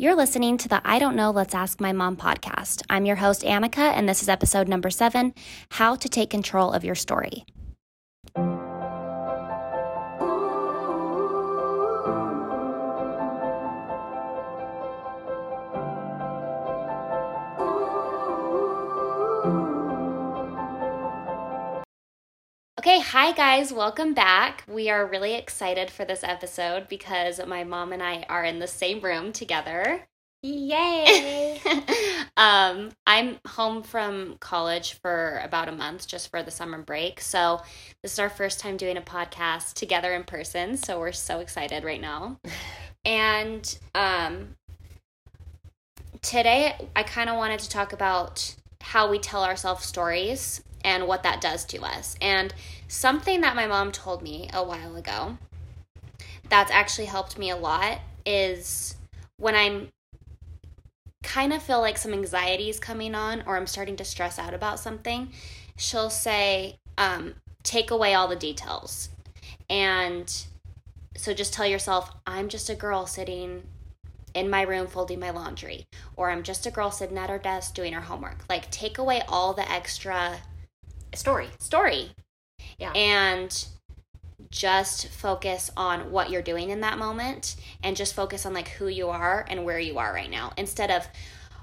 You're listening to the I Don't Know, Let's Ask My Mom podcast. I'm your host, Annika, and this is episode number seven How to Take Control of Your Story. Okay, hi guys, welcome back. We are really excited for this episode because my mom and I are in the same room together. Yay! um, I'm home from college for about a month just for the summer break. So, this is our first time doing a podcast together in person. So, we're so excited right now. And um, today, I kind of wanted to talk about how we tell ourselves stories and what that does to us. And something that my mom told me a while ago that's actually helped me a lot is when I'm kind of feel like some anxiety is coming on or I'm starting to stress out about something, she'll say, um, take away all the details. And so just tell yourself, I'm just a girl sitting in my room folding my laundry, or I'm just a girl sitting at her desk doing her homework. Like, take away all the extra Story. story. Yeah. and just focus on what you're doing in that moment and just focus on like who you are and where you are right now. Instead of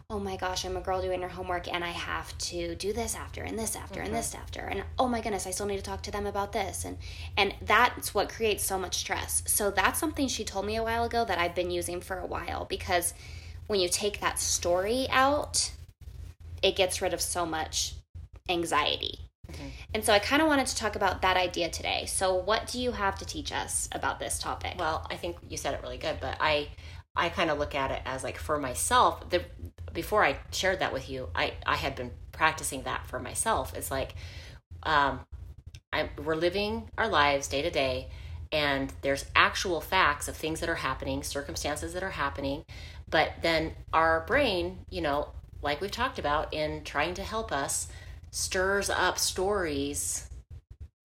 oh my gosh i'm a girl doing her homework and i have to do this after and this after and mm-hmm. this after. And oh my goodness i still need to talk to them about this. And and that's what creates so much stress. So that's something she told me a while ago that i've been using for a while because when you take that story out it gets rid of so much anxiety and so I kind of wanted to talk about that idea today. So what do you have to teach us about this topic? Well, I think you said it really good, but I I kind of look at it as like for myself, the before I shared that with you, I I had been practicing that for myself. It's like um I we're living our lives day to day and there's actual facts of things that are happening, circumstances that are happening, but then our brain, you know, like we've talked about in trying to help us stirs up stories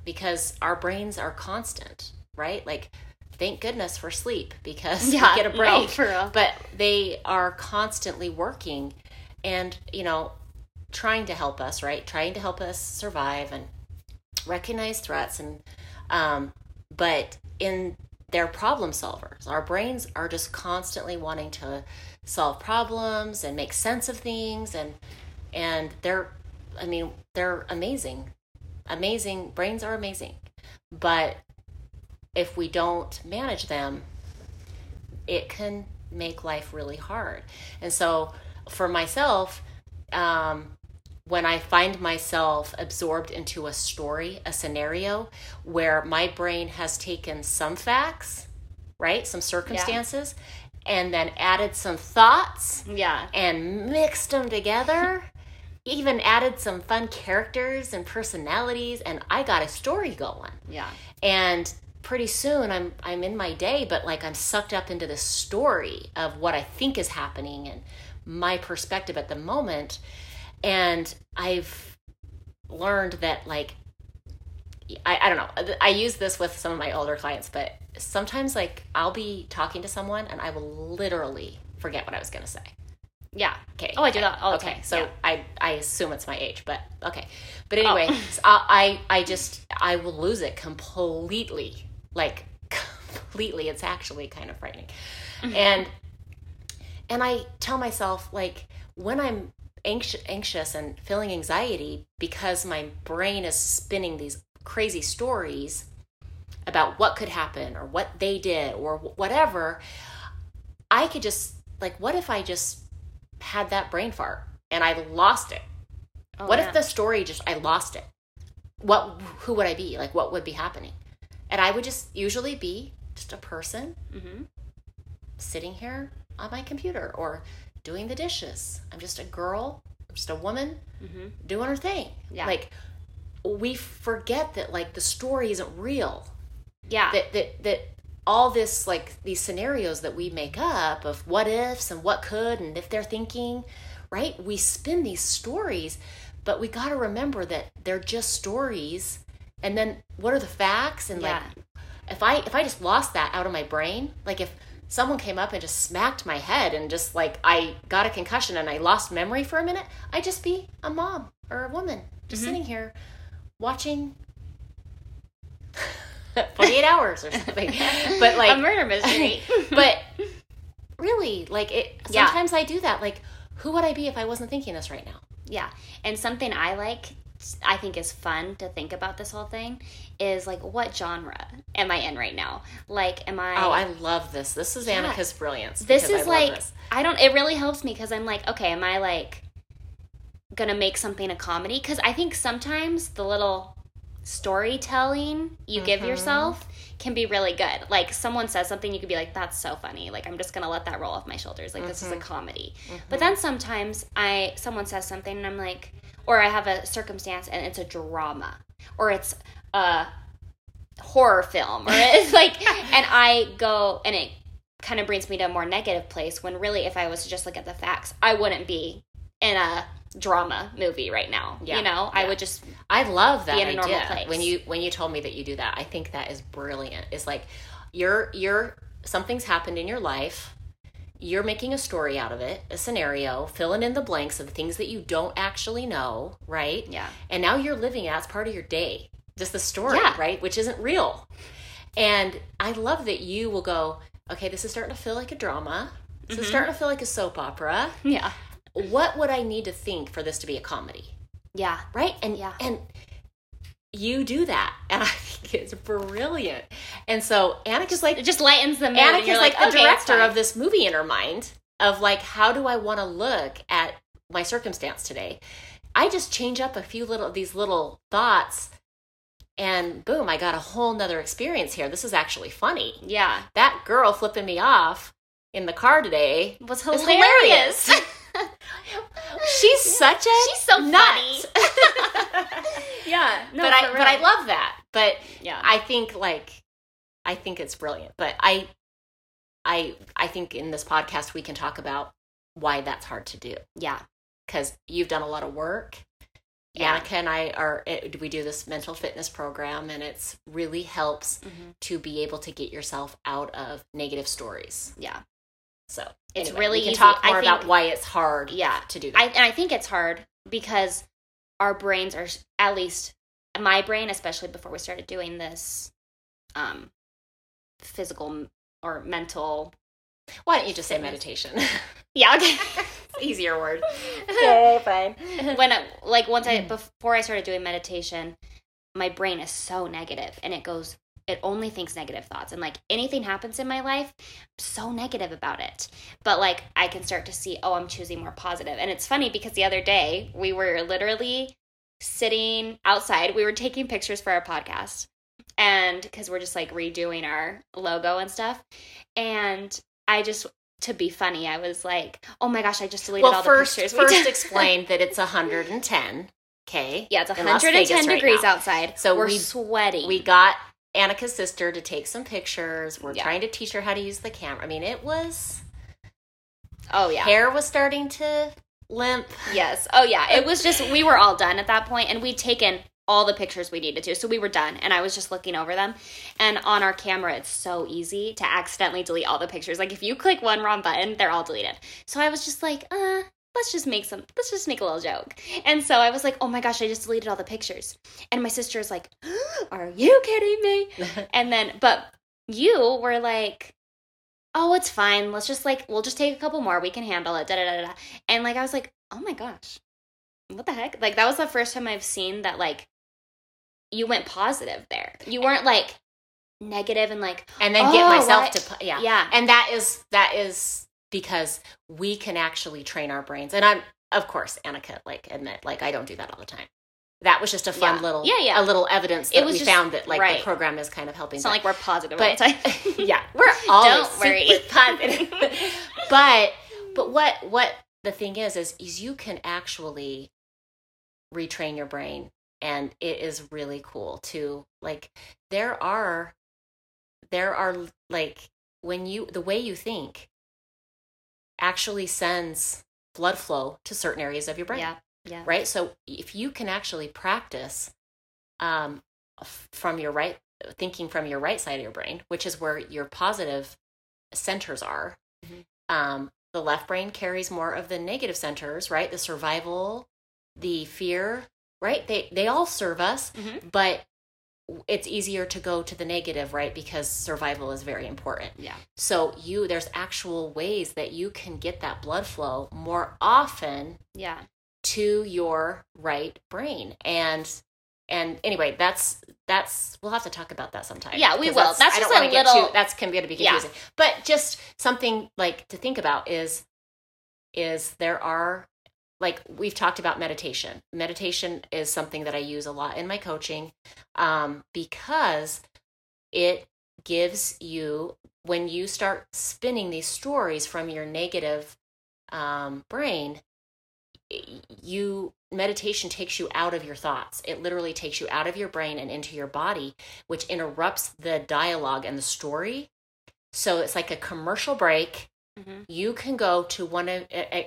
because our brains are constant, right? Like, thank goodness for sleep because Yeah, we get a no, break. for real. But they are constantly working and, you know, trying to help us, right? Trying to help us survive and recognize threats and um but in their problem solvers our brains are just constantly wanting to solve problems and make sense of things and and they're i mean they're amazing. Amazing. Brains are amazing. But if we don't manage them it can make life really hard. And so for myself um when I find myself absorbed into a story, a scenario where my brain has taken some facts, right, some circumstances, and then added some thoughts yeah. and mixed them together, even added some fun characters and personalities, and I got a story going. Yeah. And pretty soon I'm I'm in my day, but like I'm sucked up into the story of what I think is happening and my perspective at the moment and i've learned that like I, I don't know i use this with some of my older clients but sometimes like i'll be talking to someone and i will literally forget what i was going to say Yeah. okay. Oh, I do that all the okay. so Yeah. i i assume it's my age but okay. But oh. anyway so I, I i just i will lose it completely like completely. It's actually kind of frightening. Mm-hmm. And and i tell myself like when i'm anxious, anxious and feeling anxiety because my brain is spinning these crazy stories about what could happen or what they did or whatever i could just like what if i just had that brain fart and i lost it Oh, what yeah. if the story just i lost it what who would i be like what would be happening and i would just usually be just a person Mhm. sitting here on my computer or doing the dishes i'm just a girl i'm just a woman Mhm. doing her thing Yeah. like we forget that like the story isn't real Yeah. that that that all this like these scenarios that we make up of what ifs and what could and if they're thinking right we spin these stories but we got to remember that they're just stories and then what are the facts and Yeah. like if i if i just lost that out of my brain like if someone came up and just smacked my head and just like I got a concussion and I lost memory for a minute, I'd just be a mom or a woman just Mhm. sitting here watching 48 hours or something. But like a murder mystery. but really like it Yeah. sometimes i do that like who would i be if i wasn't thinking this right now Yeah. And something I like, I think is fun to think about this whole thing is like, what genre am I in right now? Like, am I. oh i love this this is Yeah. annika's brilliance This because I is like, this. I don't, it really helps me because I'm like, okay, am I like gonna make something a comedy? Because I think sometimes the little storytelling you give Mhm. yourself can be really good. Like, someone says something, you could be like, that's so funny. Like, I'm just gonna let that roll off my shoulders. Like, this is a comedy. But then sometimes I someone says something and I'm like, or I have a circumstance and it's a drama, or it's a horror film, or it's like, and I go and it kind of brings me to a more negative place. When really, if I was to just look at the facts, I wouldn't be in a drama movie right now. Yeah. You know, I would just i love that Be in a normal idea. place. when you when you told me that you do that i think that is brilliant it's like you're you're something's happened in your life you're making a story out of it a scenario filling in the blanks of the things that you don't actually know right yeah, and now you're living it as part of your day just the story Yeah. right which isn't real and i love that you will go okay this is starting to feel like a drama this is Mhm. starting to feel like a soap opera yeah, what would i need to think for this to be a comedy yeah, right and Yeah. and you do that and i think it's brilliant and so annika's like it just lightens the mood. Annika's you're like, the okay, director of this movie in her mind of like, how do I want to look at my circumstance today? I just change up a few little these little thoughts, and boom, I got a whole nother experience here. This is actually funny. Yeah, That girl flipping me off in the car today was hilarious. hilarious. She's such a She's so nut. yeah, no, but I for but I love that. But yeah, I think like I think it's brilliant. But I I I think in this podcast we can talk about why that's hard to do yeah, because you've done a lot of work. Yeah. Annika and I are it, we do this mental fitness program and it's really helps Mhm. to be able to get yourself out of negative stories. yeah. So It's anyway, really we can easy. talk more about why it's hard Yeah. to do that. I and I think it's hard because our brains are at least my brain, especially before we started doing this, um, physical or mental. why don't you just say meditation? Yeah, okay. Easier word. Okay, fine. when I, like once I before I started doing meditation, my brain is so negative and it goes it only thinks negative thoughts and like anything happens in my life I'm so negative about it but like i can start to see oh i'm choosing more positive and it's funny because the other day we were literally sitting outside we were taking pictures for our podcast and because we're just like redoing our logo and stuff and i just to be funny i was like oh my gosh i just deleted well, all first, the pictures we first took." explain that it's 110. Okay. Yeah, it's 110 Vegas right degrees outside. So we're we- sweating. We got Annika's sister to take some pictures. We're Yeah. trying to teach her how to use the camera. I mean, it was oh yeah. hair was starting to limp. Yes. Oh yeah. It was just we were all done at that point, and we'd taken all the pictures we needed to, so we were done. And I was just looking over them, and on our camera, it's so easy to accidentally delete all the pictures. Like if you click one wrong button, they're all deleted. So I was just like, uh. Let's just make some. Let's just make a little joke, and so I was like, "Oh my gosh, I just deleted all the pictures." And my sister is like, "Are you kidding me?" And then, but you were like, oh, it's fine. Let's just like, we'll just take a couple more. We can handle it. Da da da da. And like, I was like, oh my gosh, what the heck? Like, that was the first time I've seen that, like, you went positive there. You weren't like negative and like, and then get Oh, myself what? to yeah. yeah. And that is that is because we can actually train our brains. And I'm of course Annika like admit like I don't do that all the time. That was just a fun Yeah. little Yeah, yeah. a little evidence that we just- found that like right. the program is kind of helping. It's not like we're positive but all the time. yeah, we're always Don't worry. super positive. but but what what the thing is is is you can actually retrain your brain and it is really cool to like there are there are like when you the way you think actually sends blood flow to certain areas of your brain yeah. Yeah. right so if you can actually practice um, from your right thinking from your right side of your brain which is where your positive centers are. Mhm. Um, the left brain carries more of the negative centers, right? The survival, the fear, right? They they all serve us, Mhm. but it's easier to go to the negative, right? Because survival is very important. Yeah. So you there's actual ways that you can get that blood flow more often Yeah. to your right brain. And and anyway, that's that's we'll have to talk about that sometime. Yeah, we will. That's I just a little- too, that's can get to be Yeah. confusing. But just something like to think about is is there are like we've talked about meditation. Meditation is something that I use a lot in my coaching um, because it gives you when you start spinning these stories from your negative um, brain you meditation takes you out of your thoughts it literally takes you out of your brain and into your body which interrupts the dialogue and the story so it's like a commercial break Mhm. you can go to one of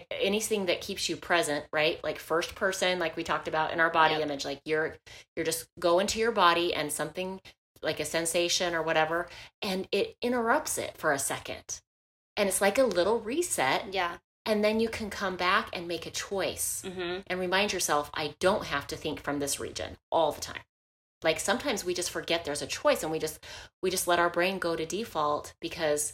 anything that keeps you present right like first person like we talked about in our body Yep. image like you're you're just go into your body and something like a sensation or whatever and it interrupts it for a second and it's like a little reset Yeah. and then you can come back and make a choice Mm-hmm. and remind yourself i don't have to think from this region all the time like sometimes we just forget there's a choice and we just we just let our brain go to default because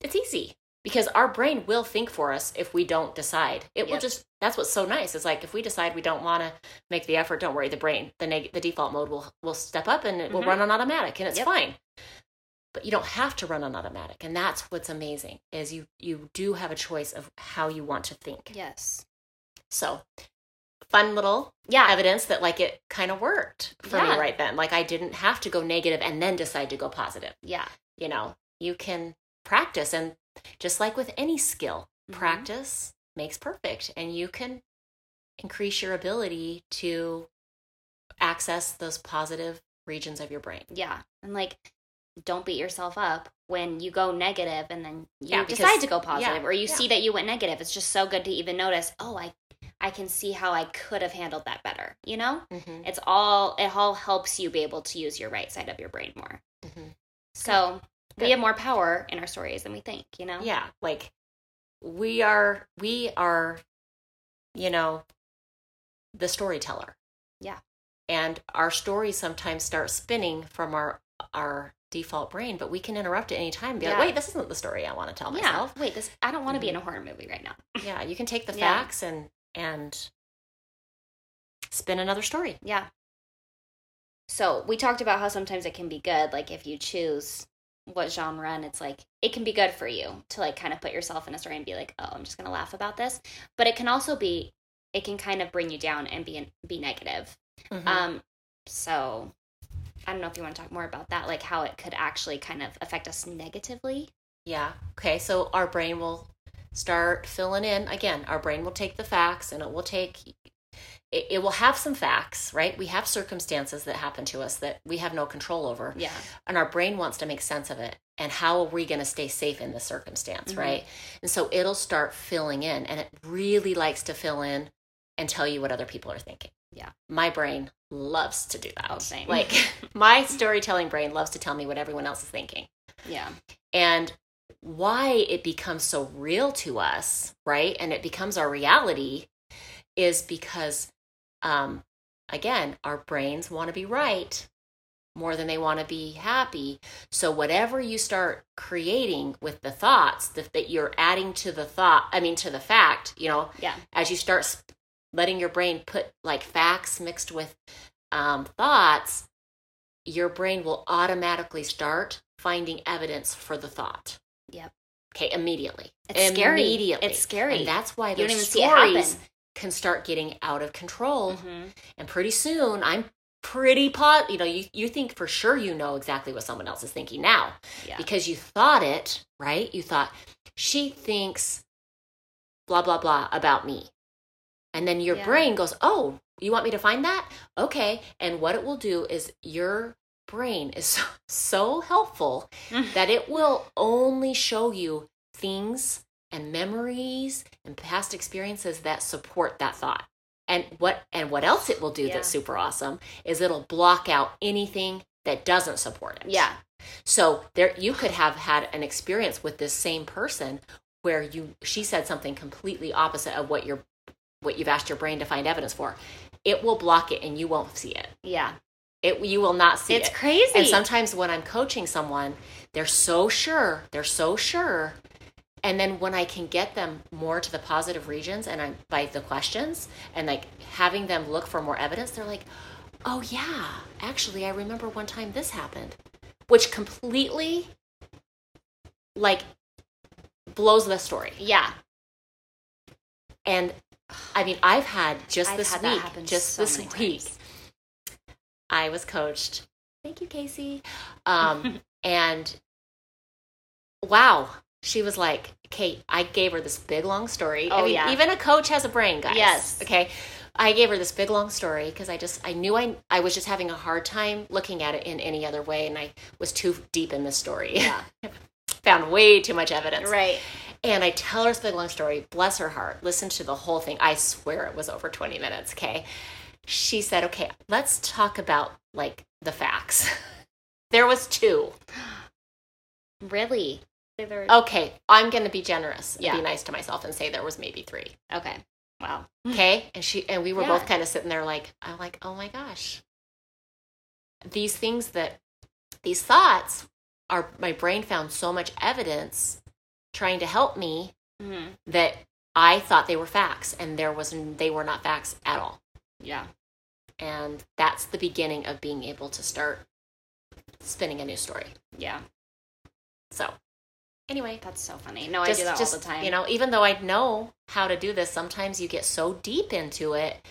it's easy because our brain will think for us if we don't decide it will just that's what's so nice it's like if we decide we don't want to make the effort don't worry the brain the neg- the default mode will will step up and it will Mhm. run on automatic and it's Yep. fine but you don't have to run on automatic and that's what's amazing is you you do have a choice of how you want to think Yes. so fun little Yeah. evidence that like it kind of worked for Yeah. me right then. Like I didn't have to go negative and then decide to go positive. Yeah. You know, you can practice and just like with any skill, Mhm. practice makes perfect and you can increase your ability to access those positive regions of your brain. Yeah. And like, don't beat yourself up when you go negative and then you Yeah, because- decide to go positive yeah, or you yeah. see that you went negative. It's just so good to even notice, oh, I I can see how I could have handled that better. You know? Mm-hmm. It's all it all helps you be able to use your right side of your brain more. Mm-hmm. So we have more power in our stories than we think, you know? Yeah, like we are we are you know the storyteller. Yeah. And our stories sometimes start spinning from our our default brain, but we can interrupt at any time and be like, wait, this isn't the story I want to tell myself. Yeah. Wait, this I don't want to be in a mm-hmm. horror movie right now. Yeah, you can take the Yeah. facts and and spin another story. Yeah. So we talked about how sometimes it can be good, like if you choose what genre and it's like it can be good for you to like kind of put yourself in a story and be like, oh, I'm just gonna laugh about this. But it can also be it can kind of bring you down and be be negative. Mhm. Um so I don't know if you want to talk more about that, like how it could actually kind of affect us negatively. Yeah. Okay. So our brain will start filling in again. Our brain will take the facts and it will take, it, it will have some facts, right? We have circumstances that happen to us that we have no control over. Yeah. And our brain wants to make sense of it. And how are we going to stay safe in this circumstance, Mhm. right? And so it'll start filling in and it really likes to fill in and tell you what other people are thinking. Yeah. My brain loves to do that. Oh, same. Like my storytelling brain loves to tell me what everyone else is thinking Yeah. and why it becomes so real to us right and it becomes our reality is because um again our brains want to be right more than they want to be happy so whatever you start creating with the thoughts that, that you're adding to the thought i mean to the fact you know Yeah. as you start letting your brain put like facts mixed with um, thoughts, your brain will automatically start finding evidence for the thought. Yep. Okay, immediately. It's scary. Immediately. It's scary. And that's why You those don't even see it happen. stories can start getting out of control. Mhm. And pretty soon, I'm pretty pot. You know, you you think for sure you know exactly what someone else is thinking now Yeah. because you thought it right. You thought she thinks blah blah blah about me, and then your Yeah. brain goes, "Oh, you want me to find that? Okay." And what it will do is your brain is so, so helpful that it will only show you things and memories and past experiences that support that thought. And what and what else it will do Yeah. that's super awesome is it'll block out anything that doesn't support it. Yeah. So there you could have had an experience with this same person where you she said something completely opposite of what you're what you've asked your brain to find evidence for. It will block it and you won't see it. Yeah. It you will not see It's it. It's crazy. And sometimes when I'm coaching someone, they're so sure, they're so sure. And then when I can get them more to the positive regions and I'm by the questions and like having them look for more evidence, they're like, oh yeah, actually, I remember one time this happened, which completely like blows the story. Yeah. And I mean, I've had just I've this had week, just so this week, times. I was coached. Thank you, Casey. Um, and wow, she was like, Kate, I gave her this big long story. I Oh, mean, yeah. even a coach has a brain, guys. Yes. Okay. I gave her this big long story because I just I knew I I was just having a hard time looking at it in any other way, and I was too deep in this story. Yeah. Found way too much evidence. Right. And I tell her this big long story. Bless her heart. Listen to the whole thing. I swear it was over 20 minutes. Okay. She said, okay, let's talk about like the facts. there was two. Really? Okay. I'm going to be generous and Yeah. be nice to myself and say there was maybe three. Okay. Wow. Okay. And she, and we were Yeah. both kind of sitting there like, I'm like, oh my gosh. These things that, these thoughts are, my brain found so much evidence trying to help me hmm that I thought they were facts and there was they were not facts at all. Yeah. And that's the beginning of being able to start spinning a new story. Yeah. So, anyway, That's so funny. No, just I do that just all the time. you know, even though I know how to do this, sometimes you get so deep into it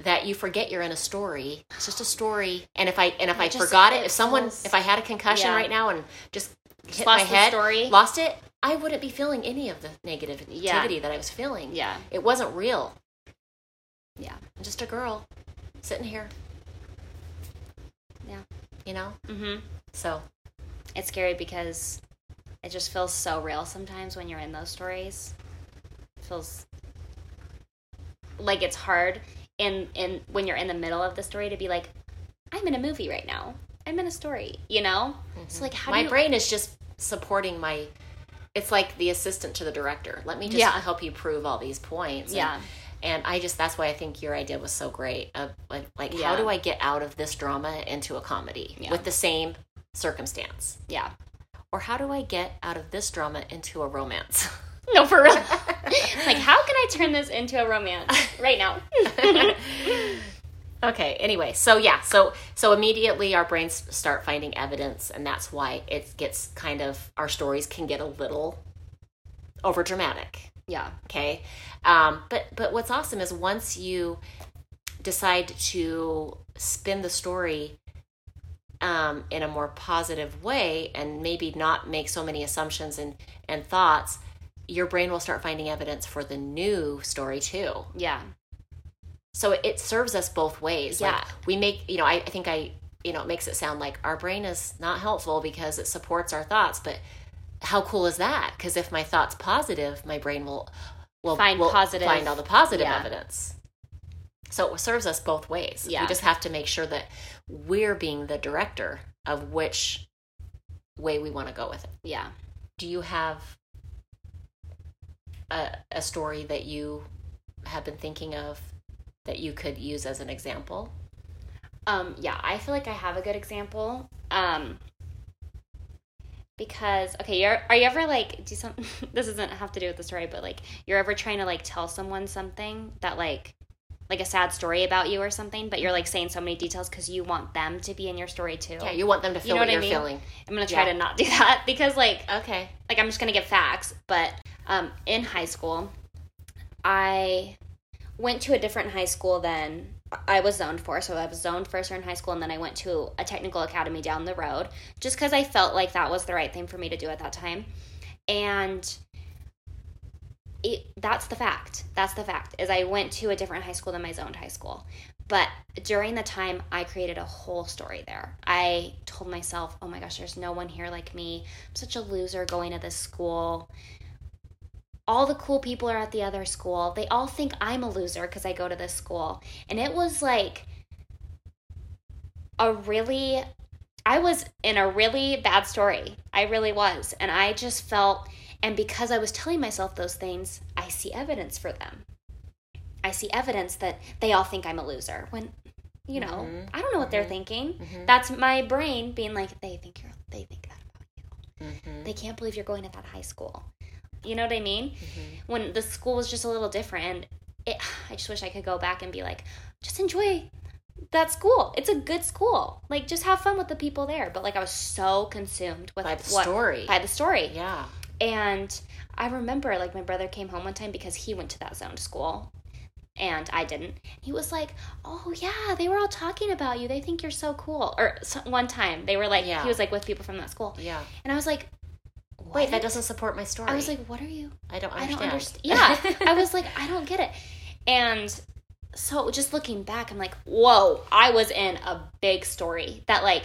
that you forget you're in a story. It's just a story. And if I and if It I just- forgot it, if someone feels- if I had a concussion Yeah. right now and just Just hit lost my head, story. lost it, I wouldn't be feeling any of the negativity Yeah. that I was feeling. Yeah. It wasn't real. Yeah. I'm just a girl sitting here. Yeah. You know? Mm-hmm. So, It's scary because it just feels so real sometimes when you're in those stories. It feels like it's hard in in when you're in the middle of the story to be like, I'm in a movie right now. I'm in a story, you know? So mm-hmm. like how my do you brain is just supporting my it's like the assistant to the director. Let me just Yeah. help you prove all these points. And- Yeah. And, I just that's why I think your idea was so great. Of like, like how do I get out of this drama into a comedy Yeah. with the same circumstance? Yeah. Or how do I get out of this drama into a romance? No, for real. like how can I turn this into a romance right now? okay anyway so yeah so so immediately our brains start finding evidence and that's why it gets kind of our stories can get a little over dramatic yeah. okay um but but what's awesome is once you decide to spin the story um in a more positive way and maybe not make so many assumptions and and thoughts your brain will start finding evidence for the new story too Yeah. so it serves us both ways like Yeah. we make you know I, I think i you know it makes it sound like our brain is not helpful because it supports our thoughts but how cool is that because if my thoughts positive my brain will will Find will positive- find all the positive yeah. evidence so it serves us both ways Yeah. we just have to make sure that we're being the director of which way we want to go with it Yeah. do you have a, a story that you have been thinking of that you could use as an example Um, yeah, I feel like I have a good example. Um, because okay, you're are you ever like do some? this doesn't have to do with the story, but like you're ever trying to like tell someone something that like like a sad story about you or something, but you're like saying so many details because you want them to be in your story too. Yeah, you want them to feel know what, what I mean? feeling. I'm gonna try Yeah. to not do that because like Okay. like I'm just gonna give facts, but um, in high school, I went to a different high school than I was zoned for. So I was zoned first year in high school, and then I went to a technical academy down the road, just because I felt like that was the right thing for me to do at that time, and. It, that's the fact. That's the fact. Is I went to a different high school than my zoned high school, but during the time I created a whole story there. I told myself, "Oh my gosh, there's no one here like me. I'm such a loser going to this school. All the cool people are at the other school. They all think I'm a loser because I go to this school. And it was like a really, I was in a really bad story. I really was. And I just felt, and because I was telling myself those things, I see evidence for them. I see evidence that they all think I'm a loser when, you know, Mhm. I don't know what they're Mhm. thinking. Mhm. That's my brain being like, they think you're, they think that about you. Mhm. They can't believe you're going to that high school. You know what I mean? Mhm. When the school was just a little different, it, I just wish I could go back and be like, just enjoy that school. It's a good school. Like, just have fun with the people there. But like, I was so consumed with By the what, story. by the story. yeah. And I remember, like, my brother came home one time because he went to that zone school and I didn't. He was like, Oh, yeah, they were all talking about you. They think you're so cool. Or so, one time they were like, Yeah. he was like with people from that school. Yeah. And I was like, Wait, that doesn't support my story. I was like, What are you? I don't I don't understand. Yeah. I was like, I don't get it. And so just looking back, I'm like, Whoa, I was in a big story that, like,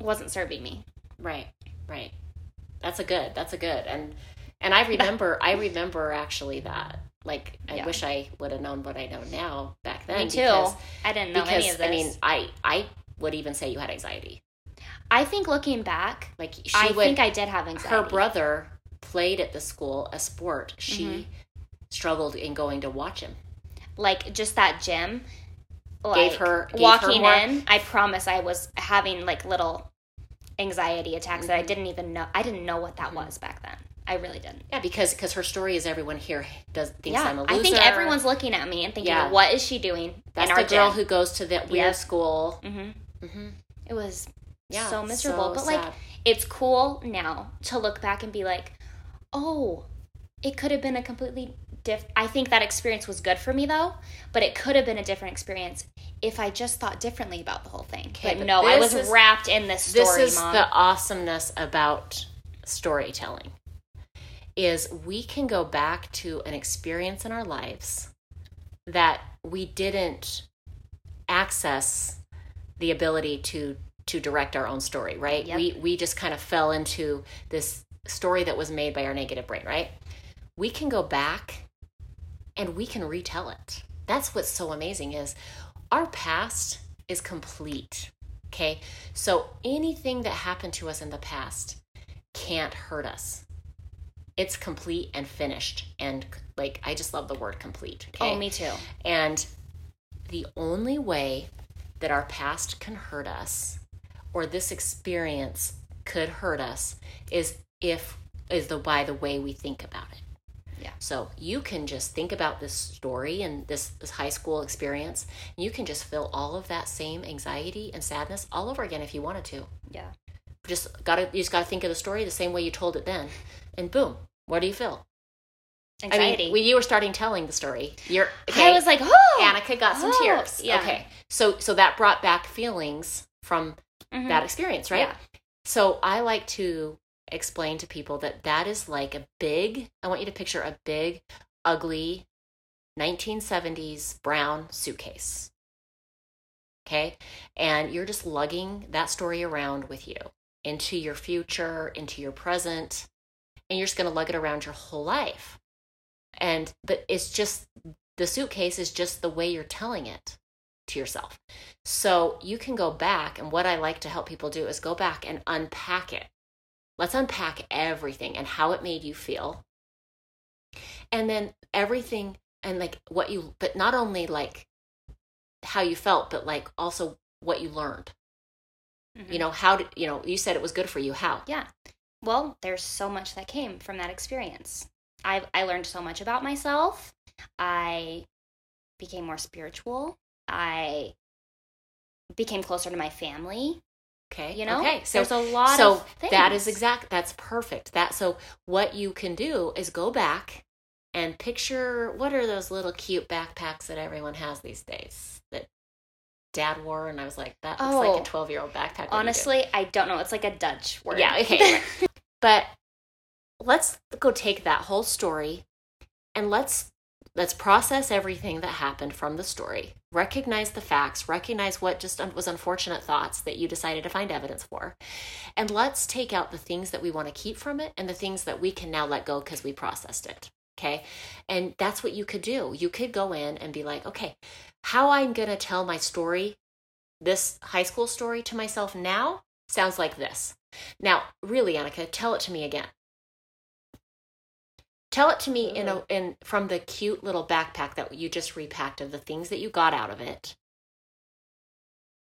wasn't serving me. Right, right. That's a good. That's a good. And and I remember. I remember actually that. Like I Yeah. wish I would have known what I know now back then. me too. Because, I didn't know because any of this. I mean, I I would even say you had anxiety. I think looking back, Like she I would. think I did have anxiety. her brother played at the school a sport. She Mhm. struggled in going to watch him. like just that gym, like, Gave her- gave her walking more- in. I promise I was having like little anxiety attacks that I Mhm. didn't even know. I didn't know what that Mhm. was back then. I really didn't. Yeah, because because her story is everyone here does thinks yeah, I'm a loser. I think everyone's looking at me and thinking, Yeah. "What is she doing That's in the girl gym?" who goes to that weird school. hmm hmm It was Yeah, so miserable. so but like, it's cool now to look back and be like, "Oh, it could have been a completely diff." I think that experience was good for me though, but it could have been a different experience if I just thought differently about the whole thing. Okay, but but no, I was is- wrapped in this story, this is mom. the awesomeness about storytelling is we can go back to an experience in our lives that we didn't access the ability to to direct our own story right Yep. we we just kind of fell into this story that was made by our negative brain right we can go back and we can retell it that's what's so amazing is our past is complete okay so anything that happened to us in the past can't hurt us it's complete and finished and like i just love the word complete okay Oh, me too. and the only way that our past can hurt us or this experience could hurt us is if is the by the way we think about it. Yeah. So you can just think about this story and this, this high school experience. You can just feel all of that same anxiety and sadness all over again if you wanted to. Yeah. Just gotta you just gotta think of the story the same way you told it then. And boom, what do you feel? Anxiety. I mean, when you were starting telling the story, you're Okay, I was like, oh, Annika got some Oh, tears. yeah. Okay. So so that brought back feelings from Mhm. that experience, right? Yeah. So I like to explain to people that that is like a big I want you to picture a big ugly 1970s brown suitcase. Okay? And you're just lugging that story around with you into your future, into your present, and you're just going to lug it around your whole life. And but it's just the suitcase is just the way you're telling it to yourself. So you can go back, and what I like to help people do is go back and unpack it. Let's unpack everything and how it made you feel. And then everything, and like what you, but not only like how you felt, but like also what you learned. Mhm. You know, how did, you know, you said it was good for you. How? Yeah. Well, there's so much that came from that experience. I I learned so much about myself. I became more spiritual. I became closer to my family. Okay. You know, okay. So there's a lot so of things. that is exact that's perfect that so what you can do is go back and picture what are those little cute backpacks that everyone has these days that dad wore and i was like that looks Oh. like a 12 year old backpack do? Honestly, I don't know. It's like a Dutch word. yeah okay but let's go take that whole story and let's let's process everything that happened from the story. Recognize the facts. Recognize what just was unfortunate thoughts that you decided to find evidence for. And let's take out the things that we want to keep from it and the things that we can now let go because we processed it okay? And that's what you could do. You could go in and be like okay how i'm going to tell my story this high school story to myself now sounds like this. Now, really, Annika, tell it to me again. Tell it to me in a in from the cute little backpack that you just repacked of the things that you got out of it.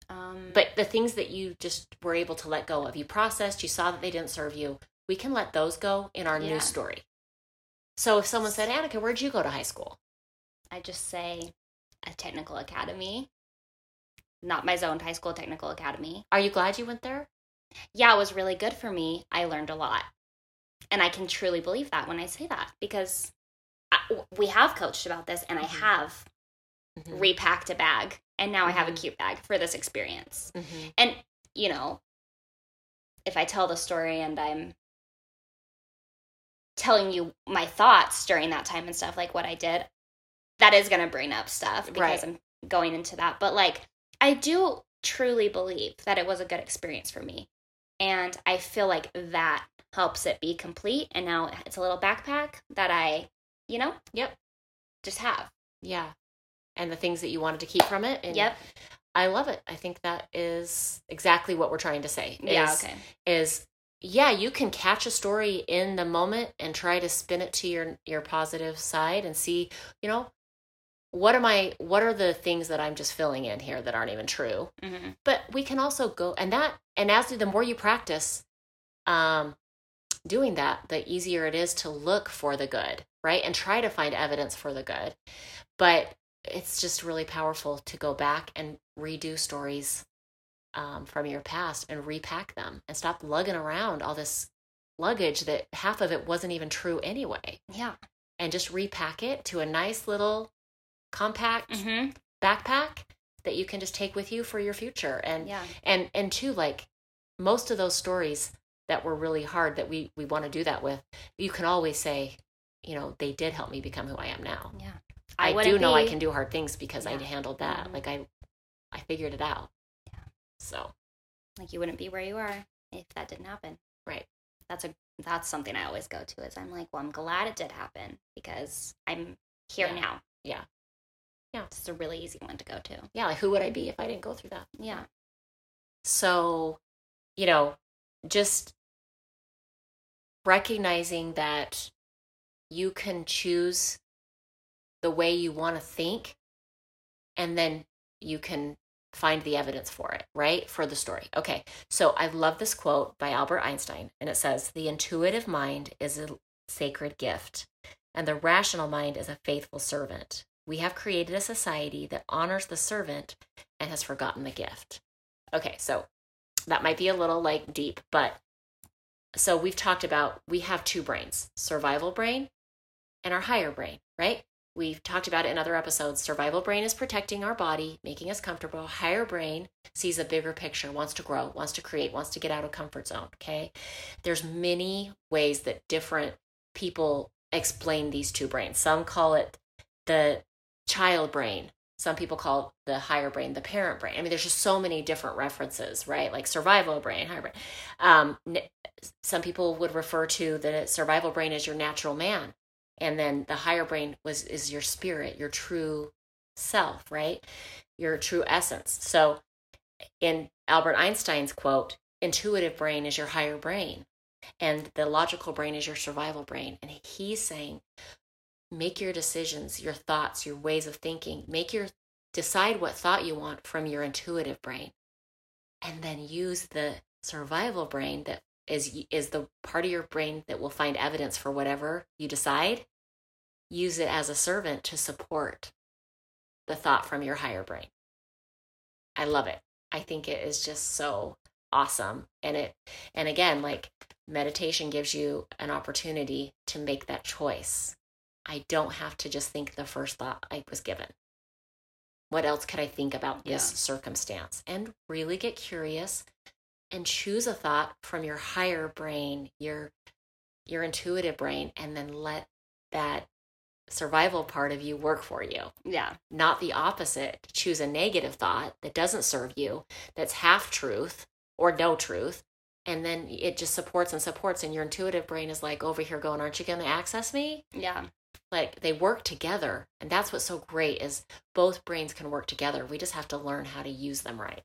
Um, But the things that you just were able to let go of, you processed, you saw that they didn't serve you. We can let those go in our Yeah. new story. So if someone said, Annika, where'd you go to high school? I just say a technical academy, not my zoned high school technical academy. Are you glad you went there? Yeah, it was really good for me. I learned a lot. And I can truly believe that when I say that because I, we have coached about this and I Mhm. have Mhm. repacked a bag and now I have a Mhm. cute bag for this experience. Mhm. And, you know, if I tell the story and I'm telling you my thoughts during that time and stuff, like what I did, that is going to bring up stuff because Right. I'm going into that. But like, I do truly believe that it was a good experience for me. And I feel like that helps it be complete. And now it's a little backpack that I, you know, Yep. just have. Yeah. And the things that you wanted to keep from it. And Yep. I love it. I think that is exactly what we're trying to say. Yeah. is- Okay. Is yeah, you can catch a story in the moment and try to spin it to your your positive side and see, you know, what am I what are the things that I'm just filling in here that aren't even true? hmm But we can also go and that and as the more you practice um doing that, the easier it is to look for the good, right? And try to find evidence for the good. But it's just really powerful to go back and redo stories um, from your past and repack them and stop lugging around all this luggage that half of it wasn't even true anyway Yeah. and just repack it to a nice little compact hmm backpack that you can just take with you for your future and Yeah. and and two like most of those stories that were really hard that we we want to do that with you can always say you know they did help me become who i am now Yeah. i, do know i can do hard things because i handled that Mhm. like i i figured it out Yeah. so like you wouldn't be where you are if that didn't happen Right. that's a that's something i always go to is i'm like well i'm glad it did happen because i'm here Yeah. now Yeah. Yeah. it's a really easy one to go to yeah like who would i be if i didn't go through that yeah so you know just recognizing that you can choose the way you want to think and then you can find the evidence for it right? For the story. Okay so i love this quote by albert einstein and it says the intuitive mind is a sacred gift and the rational mind is a faithful servant. We have created a society that honors the servant and has forgotten the gift. Okay so that might be a little like deep but so we've talked about we have two brains survival brain and our higher brain right? We've talked about it in other episodes. Survival brain is protecting our body making us comfortable. Higher brain sees a bigger picture wants to grow wants to create wants to get out of comfort zone okay? There's many ways that different people explain these two brains. Some call it the child brain some people call the higher brain the parent brain. I mean, there's just so many different references, right? Like survival brain, higher brain. Um, some people would refer to the survival brain as your natural man, and then the higher brain was is your spirit, your true self, right? Your true essence. So, in Albert Einstein's quote, "Intuitive brain is your higher brain, and the logical brain is your survival brain," and he's saying make your decisions, your thoughts, your ways of thinking. Make your decide what thought you want from your intuitive brain. And then use the survival brain that is is the part of your brain that will find evidence for whatever you decide. Use it as a servant to support the thought from your higher brain. I love it. I think it is just so awesome. And it and again, like meditation gives you an opportunity to make that choice I don't have to just think the first thought I was given. What else could I think about this Yeah. circumstance? And really get curious and choose a thought from your higher brain, your your intuitive brain, and then let that survival part of you work for you. yeah Not the opposite. Choose a negative thought that doesn't serve you, that's half truth or no truth. And then it just supports and supports, and your intuitive brain is like over here going, Aren't you going to access me? yeah like they work together and that's what's so great is both brains can work together we just have to learn how to use them right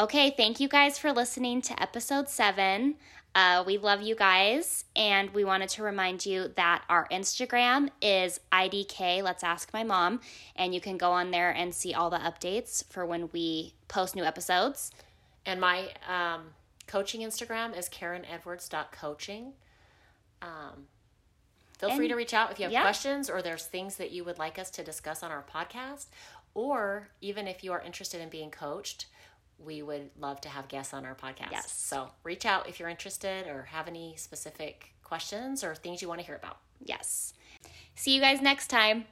Okay, thank you guys for listening to episode seven. Uh, we love you guys, and we wanted to remind you that our Instagram is IDK Let's Ask My Mom, and you can go on there and see all the updates for when we post new episodes. And my um, coaching Instagram is karenedwards.coaching. Um, feel free to reach out if you have yeah. questions or there's things that you would like us to discuss on our podcast, or even if you are interested in being coached. We would love to have guests on our podcast. Yes. So reach out if you're interested or have any specific questions or things you want to hear about. Yes. See you guys next time.